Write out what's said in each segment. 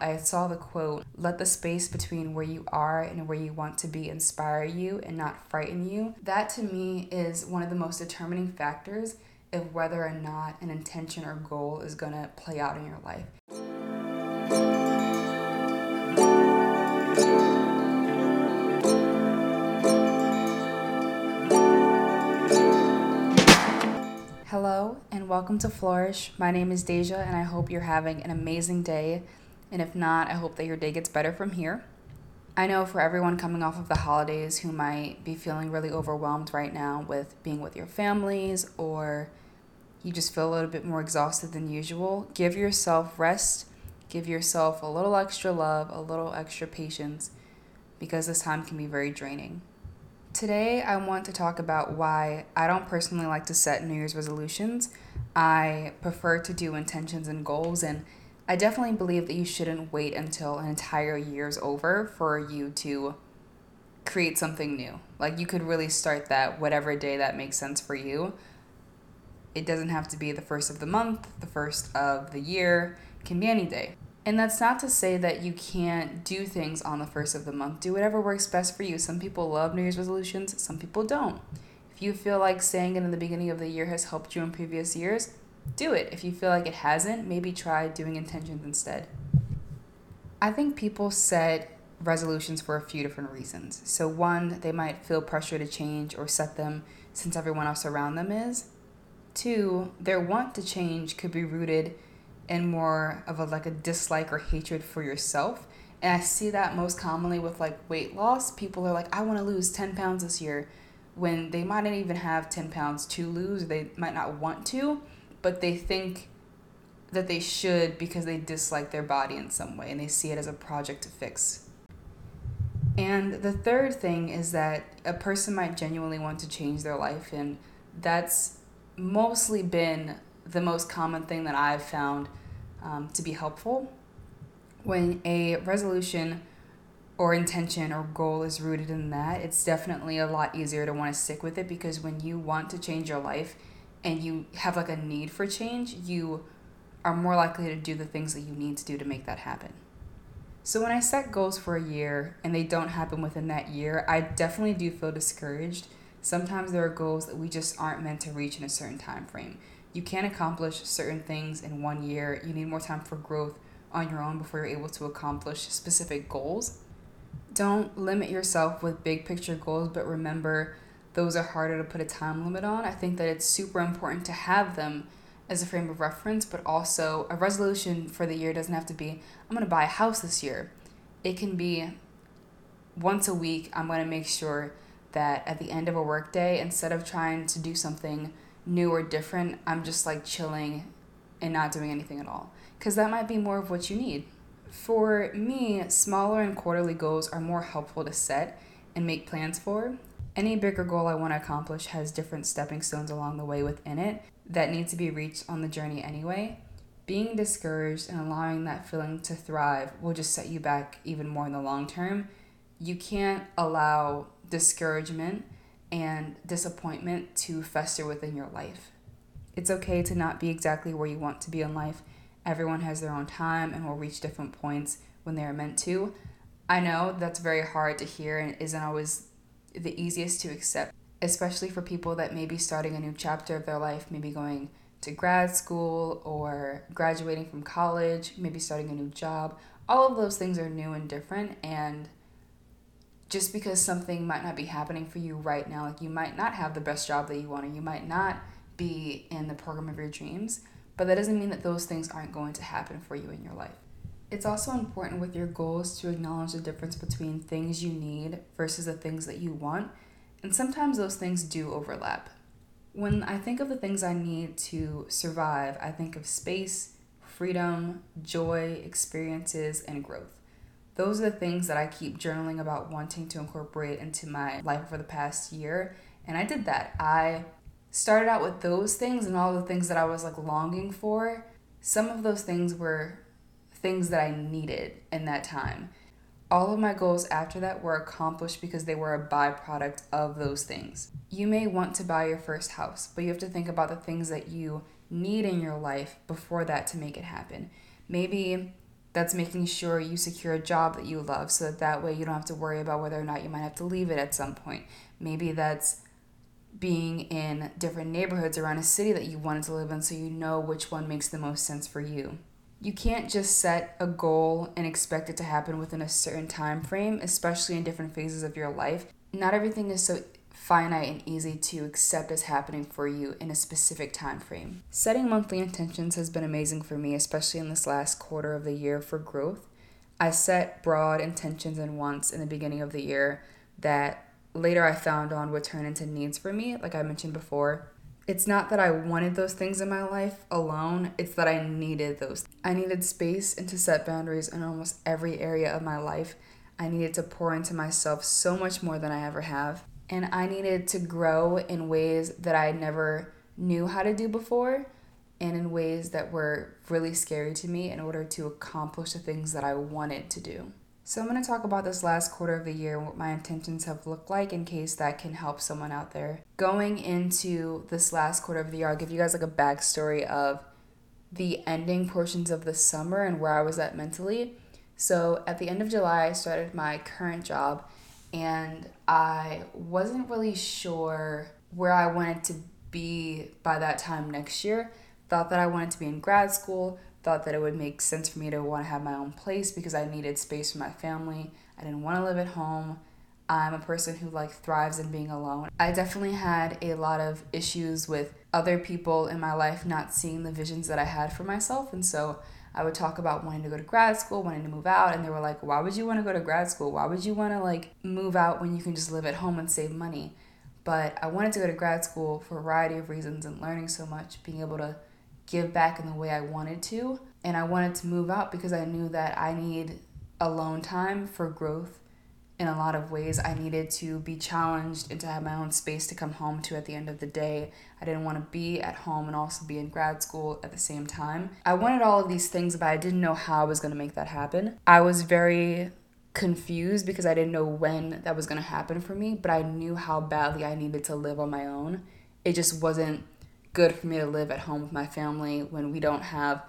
I saw the quote, let the space between where you are and where you want to be inspire you and not frighten you. That to me is one of the most determining factors of whether or not an intention or goal is going to play out in your life. Hello and welcome to Flourish. My name is Deja and I hope you're having an amazing day. And if not, I hope that your day gets better from here. I know for everyone coming off of the holidays who might be feeling really overwhelmed right now with being with your families or you just feel a little bit more exhausted than usual, give yourself rest, give yourself a little extra love, a little extra patience because this time can be very draining. Today, I want to talk about why I don't personally like to set New Year's resolutions. I prefer to do intentions and goals, and I definitely believe that you shouldn't wait until an entire year's over for you to create something new. Like, you could really start that whatever day that makes sense for you. It doesn't have to be the first of the month, the first of the year, it can be any day. And that's not to say that you can't do things on the first of the month. Do whatever works best for you. Some people love New Year's resolutions, some people don't. If you feel like saying it in the beginning of the year has helped you in previous years, do it. If you feel like it hasn't, maybe try doing intentions instead. I think people set resolutions for a few different reasons. So, one, they might feel pressure to change or set them since everyone else around them is. Two, their want to change could be rooted in more of a like a dislike or hatred for yourself. And I see that most commonly with like weight loss. People are like, I want to lose 10 pounds this year when they might not even have 10 pounds to lose, they might not want to, but they think that they should because they dislike their body in some way and they see it as a project to fix. And the third thing is that a person might genuinely want to change their life, and that's mostly been the most common thing that I've found um, to be helpful. When a resolution or intention or goal is rooted in that, it's definitely a lot easier to want to stick with it because when you want to change your life and you have like a need for change, you are more likely to do the things that you need to do to make that happen. So when I set goals for a year and they don't happen within that year, I definitely do feel discouraged. Sometimes there are goals that we just aren't meant to reach in a certain time frame you can't accomplish certain things in one year. You need more time for growth on your own before you're able to accomplish specific goals. Don't limit yourself with big picture goals, but remember those are harder to put a time limit on. I think that it's super important to have them as a frame of reference, but also a resolution for the year doesn't have to be, I'm going to buy a house this year. It can be once a week, I'm going to make sure that at the end of a workday, instead of trying to do something new or different, I'm just like chilling and not doing anything at all. Because that might be more of what you need. For me, smaller and quarterly goals are more helpful to set and make plans for. Any bigger goal I want to accomplish has different stepping stones along the way within it that need to be reached on the journey anyway. Being discouraged and allowing that feeling to thrive will just set you back even more in the long term. You can't allow discouragement and disappointment to fester within your life. It's okay to not be exactly where you want to be in life. Everyone has their own time and will reach different points when they are meant to. I know that's very hard to hear and isn't always the easiest to accept, especially for people that may be starting a new chapter of their life, maybe going to grad school or graduating from college, maybe starting a new job. All of those things are new and different, and just because something might not be happening for you right now, like you might not have the best job that you want, or you might not be in the program of your dreams, but that doesn't mean that those things aren't going to happen for you in your life. It's also important with your goals to acknowledge the difference between things you need versus the things that you want, and sometimes those things do overlap. When I think of the things I need to survive, I think of space, freedom, joy, experiences, and growth those are the things that I keep journaling about wanting to incorporate into my life for the past year. And I did that. I started out with those things and all the things that I was like longing for. Some of those things were things that I needed in that time. All of my goals after that were accomplished because they were a byproduct of those things. You may want to buy your first house, but you have to think about the things that you need in your life before that to make it happen. Maybe that's making sure you secure a job that you love so that that way you don't have to worry about whether or not you might have to leave it at some point. Maybe that's being in different neighborhoods around a city that you wanted to live in so you know which one makes the most sense for you. You can't just set a goal and expect it to happen within a certain time frame, especially in different phases of your life. Not everything is so finite and easy to accept as happening for you in a specific time frame. Setting monthly intentions has been amazing for me, especially in this last quarter of the year for growth. I set broad intentions and wants in the beginning of the year that later I found on would turn into needs for me, like I mentioned before. It's not that I wanted those things in my life alone, it's that I needed those. I needed space and to set boundaries in almost every area of my life. I needed to pour into myself so much more than I ever have. And I needed to grow in ways that I never knew how to do before and in ways that were really scary to me in order to accomplish the things that I wanted to do. So, I'm going to talk about this last quarter of the year and what my intentions have looked like in case that can help someone out there. Going into this last quarter of the year, I'll give you guys like a backstory of the ending portions of the summer and where I was at mentally. So, at the end of July, I started my current job and I wasn't really sure where I wanted to be by that time next year. Thought that I wanted to be in grad school, thought that it would make sense for me to want to have my own place because I needed space for my family. I didn't want to live at home. I'm a person who like thrives in being alone. I definitely had a lot of issues with other people in my life not seeing the visions that I had for myself and so I would talk about wanting to go to grad school, wanting to move out, and they were like, "Why would you want to go to grad school? Why would you want to like move out when you can just live at home and save money?" But I wanted to go to grad school for a variety of reasons and learning so much, being able to give back in the way I wanted to. And I wanted to move out because I knew that I need alone time for growth in a lot of ways. I needed to be challenged and to have my own space to come home to at the end of the day. I didn't want to be at home and also be in grad school at the same time. I wanted all of these things, but I didn't know how I was going to make that happen. I was very confused because I didn't know when that was going to happen for me, but I knew how badly I needed to live on my own. It just wasn't good for me to live at home with my family when we don't have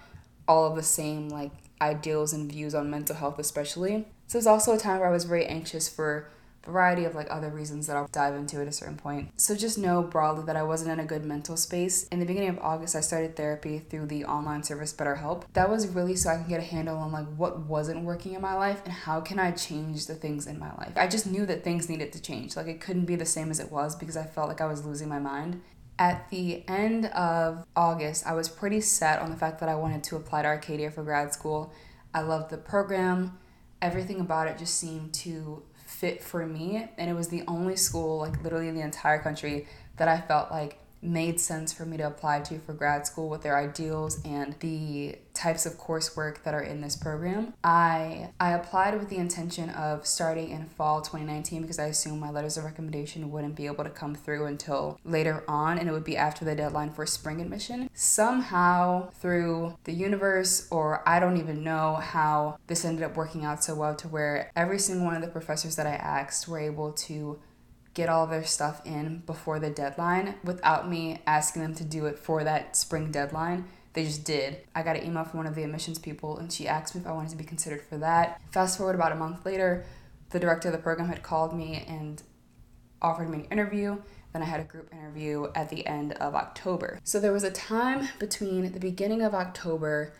all of the same like ideals and views on mental health especially. So it's also a time where i was very anxious for a variety of like other reasons that i'll dive into at a certain point. So just know broadly that i wasn't in a good mental space. In the beginning of august i started therapy through the online service betterhelp. That was really so i can get a handle on like what wasn't working in my life and how can i change the things in my life. I just knew that things needed to change. Like it couldn't be the same as it was because i felt like i was losing my mind at the end of August, I was pretty set on the fact that I wanted to apply to Arcadia for grad school. I loved the program. Everything about it just seemed to fit for me. And it was the only school, like literally in the entire country, that I felt like made sense for me to apply to for grad school with their ideals and the types of coursework that are in this program. I I applied with the intention of starting in fall 2019 because I assumed my letters of recommendation wouldn't be able to come through until later on and it would be after the deadline for spring admission. Somehow through the universe or I don't even know how this ended up working out so well to where every single one of the professors that I asked were able to get all their stuff in before the deadline without me asking them to do it for that spring deadline. They just did. I got an email from one of the admissions people and she asked me if I wanted to be considered for that. Fast forward about a month later, the director of the program had called me and offered me an interview. Then I had a group interview at the end of October. So there was a time between the beginning of October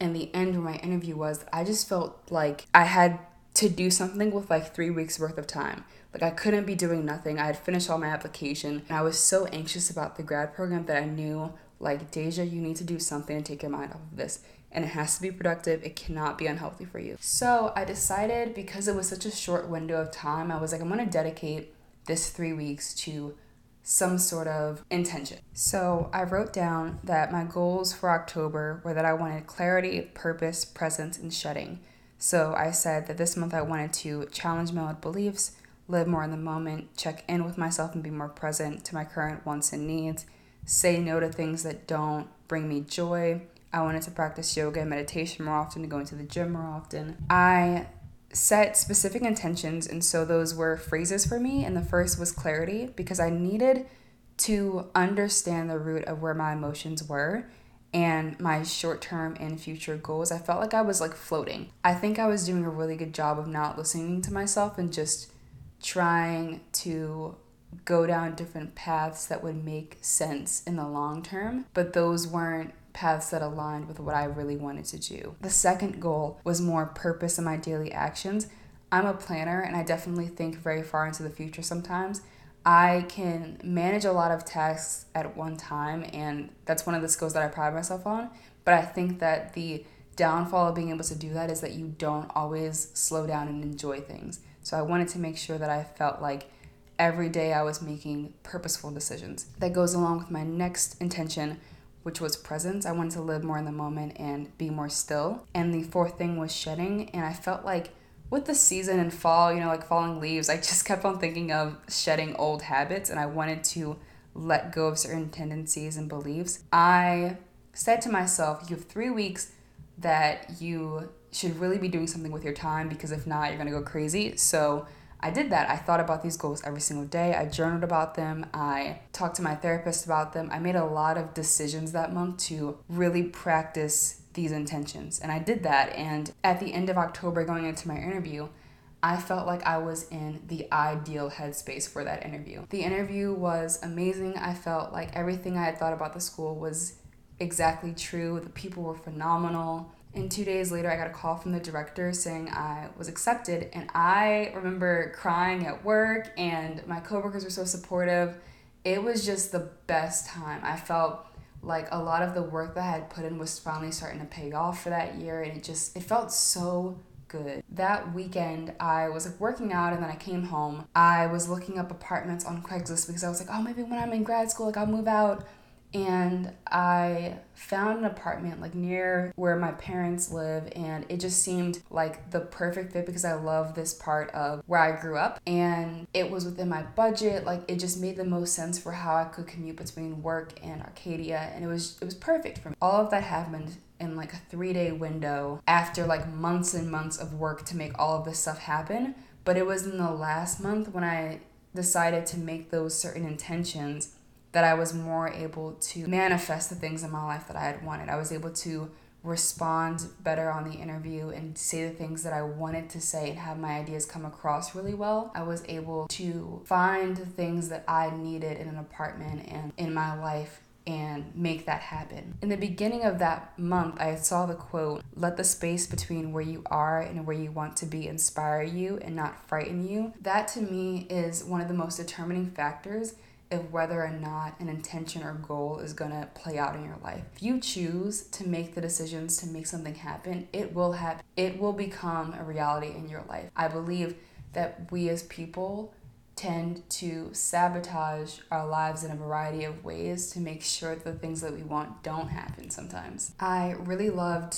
and the end where my interview was. I just felt like I had to do something with like three weeks worth of time. Like I couldn't be doing nothing. I had finished all my application and I was so anxious about the grad program that I knew like Deja, you need to do something to take your mind off of this. And it has to be productive. It cannot be unhealthy for you. So I decided because it was such a short window of time, I was like, I'm gonna dedicate this three weeks to some sort of intention. So I wrote down that my goals for October were that I wanted clarity, purpose, presence, and shedding. So I said that this month I wanted to challenge my old beliefs, live more in the moment, check in with myself and be more present to my current wants and needs, say no to things that don't bring me joy. I wanted to practice yoga and meditation more often, to go into the gym more often. I set specific intentions, and so those were phrases for me. And the first was clarity because I needed to understand the root of where my emotions were and my short term and future goals, I felt like I was like floating. I think I was doing a really good job of not listening to myself and just trying to go down different paths that would make sense in the long term, but those weren't paths that aligned with what I really wanted to do. The second goal was more purpose in my daily actions. I'm a planner and I definitely think very far into the future sometimes. I can manage a lot of tasks at one time, and that's one of the skills that I pride myself on. But I think that the downfall of being able to do that is that you don't always slow down and enjoy things. So I wanted to make sure that I felt like every day I was making purposeful decisions. That goes along with my next intention, which was presence. I wanted to live more in the moment and be more still. And the fourth thing was shedding. And I felt like with the season and fall, you know, like falling leaves, I just kept on thinking of shedding old habits and I wanted to let go of certain tendencies and beliefs. I said to myself, you have three weeks that you should really be doing something with your time because if not, you're gonna go crazy. So I did that. I thought about these goals every single day. I journaled about them. I talked to my therapist about them. I made a lot of decisions that month to really practice these intentions. And I did that. And at the end of October, going into my interview, I felt like I was in the ideal headspace for that interview. The interview was amazing. I felt like everything I had thought about the school was exactly true. The people were phenomenal. And two days later, I got a call from the director saying I was accepted. And I remember crying at work, and my coworkers were so supportive. It was just the best time. I felt like a lot of the work that I had put in was finally starting to pay off for that year, and it just it felt so good. That weekend, I was like working out, and then I came home. I was looking up apartments on Craigslist because I was like, oh, maybe when I'm in grad school, like I'll move out and I found an apartment like near where my parents live and it just seemed like the perfect fit because I love this part of where I grew up and it was within my budget like it just made the most sense for how I could commute between work and Arcadia and it was it was perfect for me. All of that happened in like a 3-day window after like months and months of work to make all of this stuff happen but it was in the last month when I decided to make those certain intentions that I was more able to manifest the things in my life that I had wanted. I was able to respond better on the interview and say the things that I wanted to say and have my ideas come across really well. I was able to find the things that I needed in an apartment and in my life and make that happen. In the beginning of that month, I saw the quote, let the space between where you are and where you want to be inspire you and not frighten you. That to me is one of the most determining factors of whether or not an intention or goal is going to play out in your life. If you choose to make the decisions to make something happen, it will happen. It will become a reality in your life. I believe that we as people tend to sabotage our lives in a variety of ways to make sure the things that we want don't happen sometimes. I really loved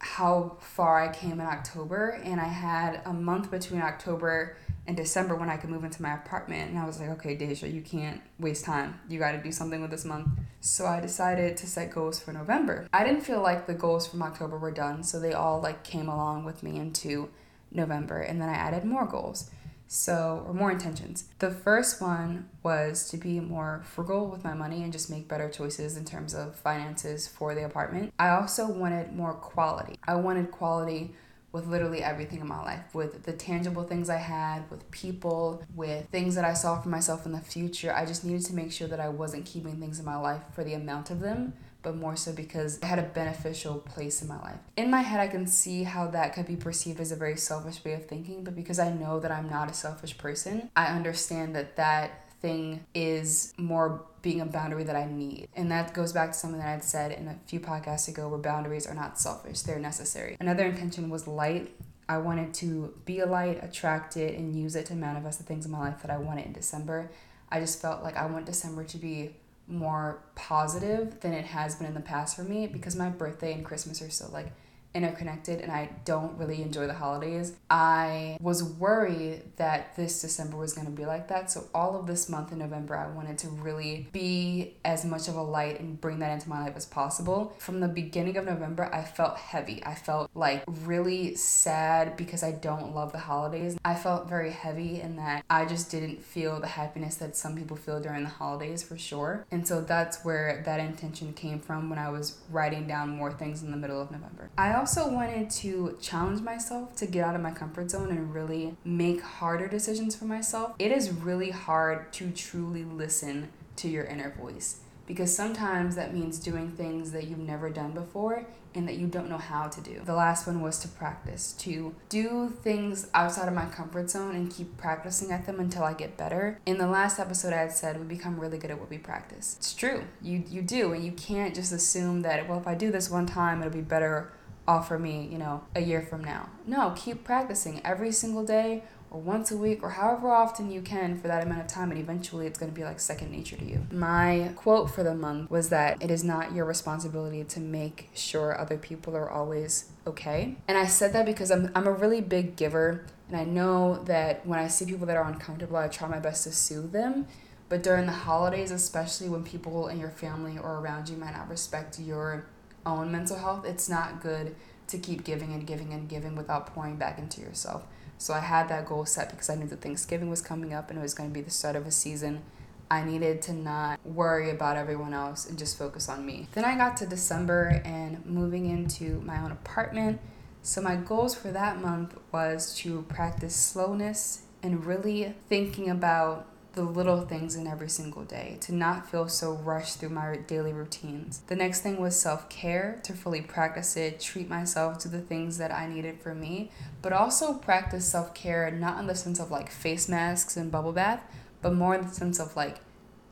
how far I came in October, and I had a month between October in December when I could move into my apartment. And I was like, okay, Deja, you can't waste time. You got to do something with this month. So I decided to set goals for November. I didn't feel like the goals from October were done, so they all like came along with me into November. And then I added more goals. So, or more intentions. The first one was to be more frugal with my money and just make better choices in terms of finances for the apartment. I also wanted more quality. I wanted quality with literally everything in my life with the tangible things I had, with people, with things that I saw for myself in the future. I just needed to make sure that I wasn't keeping things in my life for the amount of them, but more so because it had a beneficial place in my life. In my head, I can see how that could be perceived as a very selfish way of thinking, but because I know that I'm not a selfish person, I understand that that thing is more being a boundary that I need. And that goes back to something that I'd said in a few podcasts ago where boundaries are not selfish, they're necessary. Another intention was light. I wanted to be a light, attract it, and use it to manifest the things in my life that I wanted in December. I just felt like I want December to be more positive than it has been in the past for me because my birthday and Christmas are so like interconnected and I don't really enjoy the holidays. I was worried that this December was going to be like that. So, all of this month in November, I wanted to really be as much of a light and bring that into my life as possible. From the beginning of November, I felt heavy. I felt like really sad because I don't love the holidays. I felt very heavy in that I just didn't feel the happiness that some people feel during the holidays for sure. And so, that's where that intention came from when I was writing down more things in the middle of November. I also wanted to challenge myself to get out of my comfort zone and really make harder decisions for myself. It is really hard to truly listen to your inner voice because sometimes that means doing things that you've never done before and that you don't know how to do. The last one was to practice, to do things outside of my comfort zone and keep practicing at them until I get better. In the last episode, I had said we become really good at what we practice. It's true, you, you do, and you can't just assume that, well, if I do this one time, it'll be better offer me, you know, a year from now. No, keep practicing every single day or once a week or however often you can for that amount of time and eventually it's going to be like second nature to you. My quote for the month was that it is not your responsibility to make sure other people are always okay. And I said that because I'm I'm a really big giver and I know that when I see people that are uncomfortable, I try my best to soothe them. But during the holidays, especially when people in your family or around you might not respect your own mental health, it's not good to keep giving and giving and giving without pouring back into yourself. So I had that goal set because I knew that Thanksgiving was coming up and it was going to be the start of a season. I needed to not worry about everyone else and just focus on me. Then I got to December and moving into my own apartment. So my goals for that month was to practice slowness and really thinking about the little things in every single day, to not feel so rushed through my daily routines. The next thing was self care, to fully practice it, treat myself to the things that I needed for me, but also practice self care not in the sense of like face masks and bubble bath, but more in the sense of like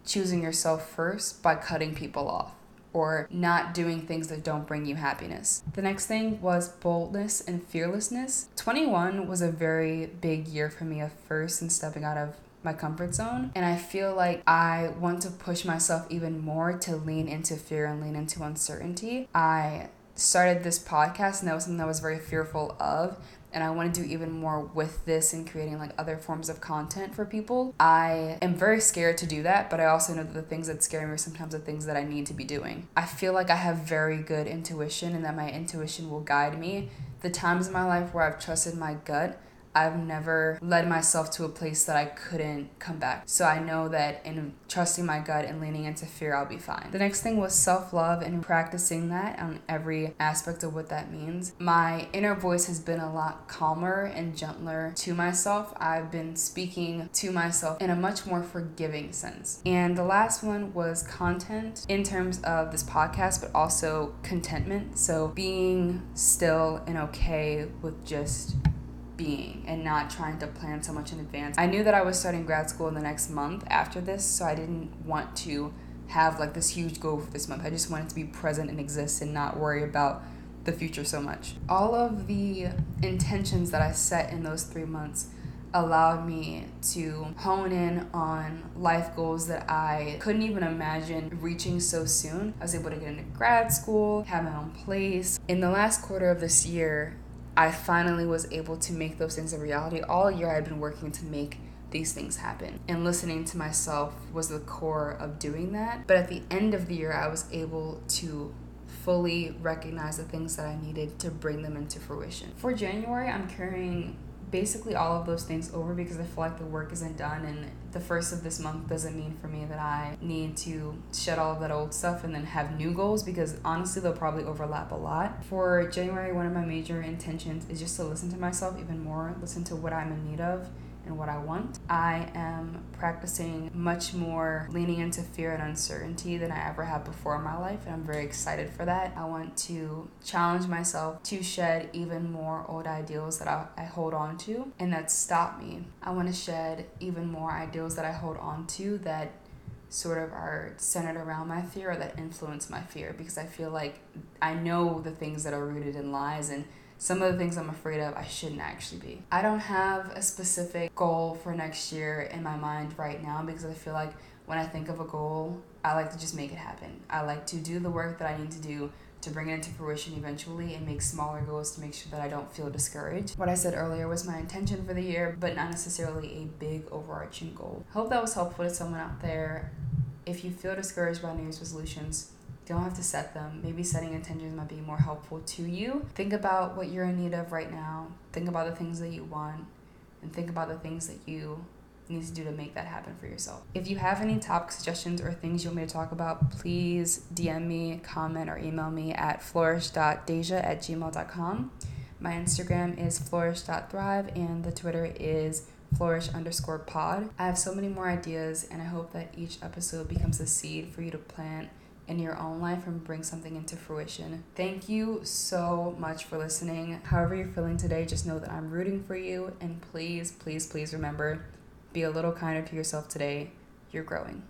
choosing yourself first by cutting people off or not doing things that don't bring you happiness. The next thing was boldness and fearlessness. 21 was a very big year for me of first and stepping out of my comfort zone. And I feel like I want to push myself even more to lean into fear and lean into uncertainty. I started this podcast and that was something I was very fearful of and I want to do even more with this and creating like other forms of content for people. I am very scared to do that, but I also know that the things that scare me are sometimes the things that I need to be doing. I feel like I have very good intuition and that my intuition will guide me. The times in my life where I've trusted my gut, I've never led myself to a place that I couldn't come back. So I know that in trusting my gut and leaning into fear, I'll be fine. The next thing was self love and practicing that on every aspect of what that means. My inner voice has been a lot calmer and gentler to myself. I've been speaking to myself in a much more forgiving sense. And the last one was content in terms of this podcast, but also contentment. So being still and okay with just being and not trying to plan so much in advance. I knew that I was starting grad school in the next month after this, so I didn't want to have like this huge goal for this month. I just wanted to be present and exist and not worry about the future so much. All of the intentions that I set in those three months allowed me to hone in on life goals that I couldn't even imagine reaching so soon. I was able to get into grad school, have my own place. In the last quarter of this year, I finally was able to make those things a reality. All year I had been working to make these things happen. And listening to myself was the core of doing that. But at the end of the year, I was able to fully recognize the things that I needed to bring them into fruition. For January, I'm carrying basically all of those things over because I feel like the work isn't done and the first of this month doesn't mean for me that I need to shed all of that old stuff and then have new goals because honestly they'll probably overlap a lot. For January, one of my major intentions is just to listen to myself even more, listen to what I'm in need of and what I want. I am practicing much more leaning into fear and uncertainty than I ever have before in my life, and I'm very excited for that. I want to challenge myself to shed even more old ideals that I, I hold on to and that stop me. I want to shed even more ideals that I hold on to that sort of are centered around my fear or that influence my fear because I feel like I know the things that are rooted in lies and some of the things I'm afraid of, I shouldn't actually be. I don't have a specific goal for next year in my mind right now because I feel like when I think of a goal, I like to just make it happen. I like to do the work that I need to do to bring it into fruition eventually and make smaller goals to make sure that I don't feel discouraged. What I said earlier was my intention for the year, but not necessarily a big overarching goal. Hope that was helpful to someone out there. If you feel discouraged by New Year's resolutions, don't have to set them. Maybe setting intentions might be more helpful to you. Think about what you're in need of right now. Think about the things that you want and think about the things that you need to do to make that happen for yourself. If you have any topic suggestions or things you want me to talk about, please DM me, comment, or email me at flourish.deja at gmail.com. My Instagram is flourish.thrive and the Twitter is flourish underscore pod. I have so many more ideas and I hope that each episode becomes a seed for you to plant in your own life and bring something into fruition. Thank you so much for listening. However, you're feeling today, just know that I'm rooting for you. And please, please, please remember be a little kinder to yourself today. You're growing.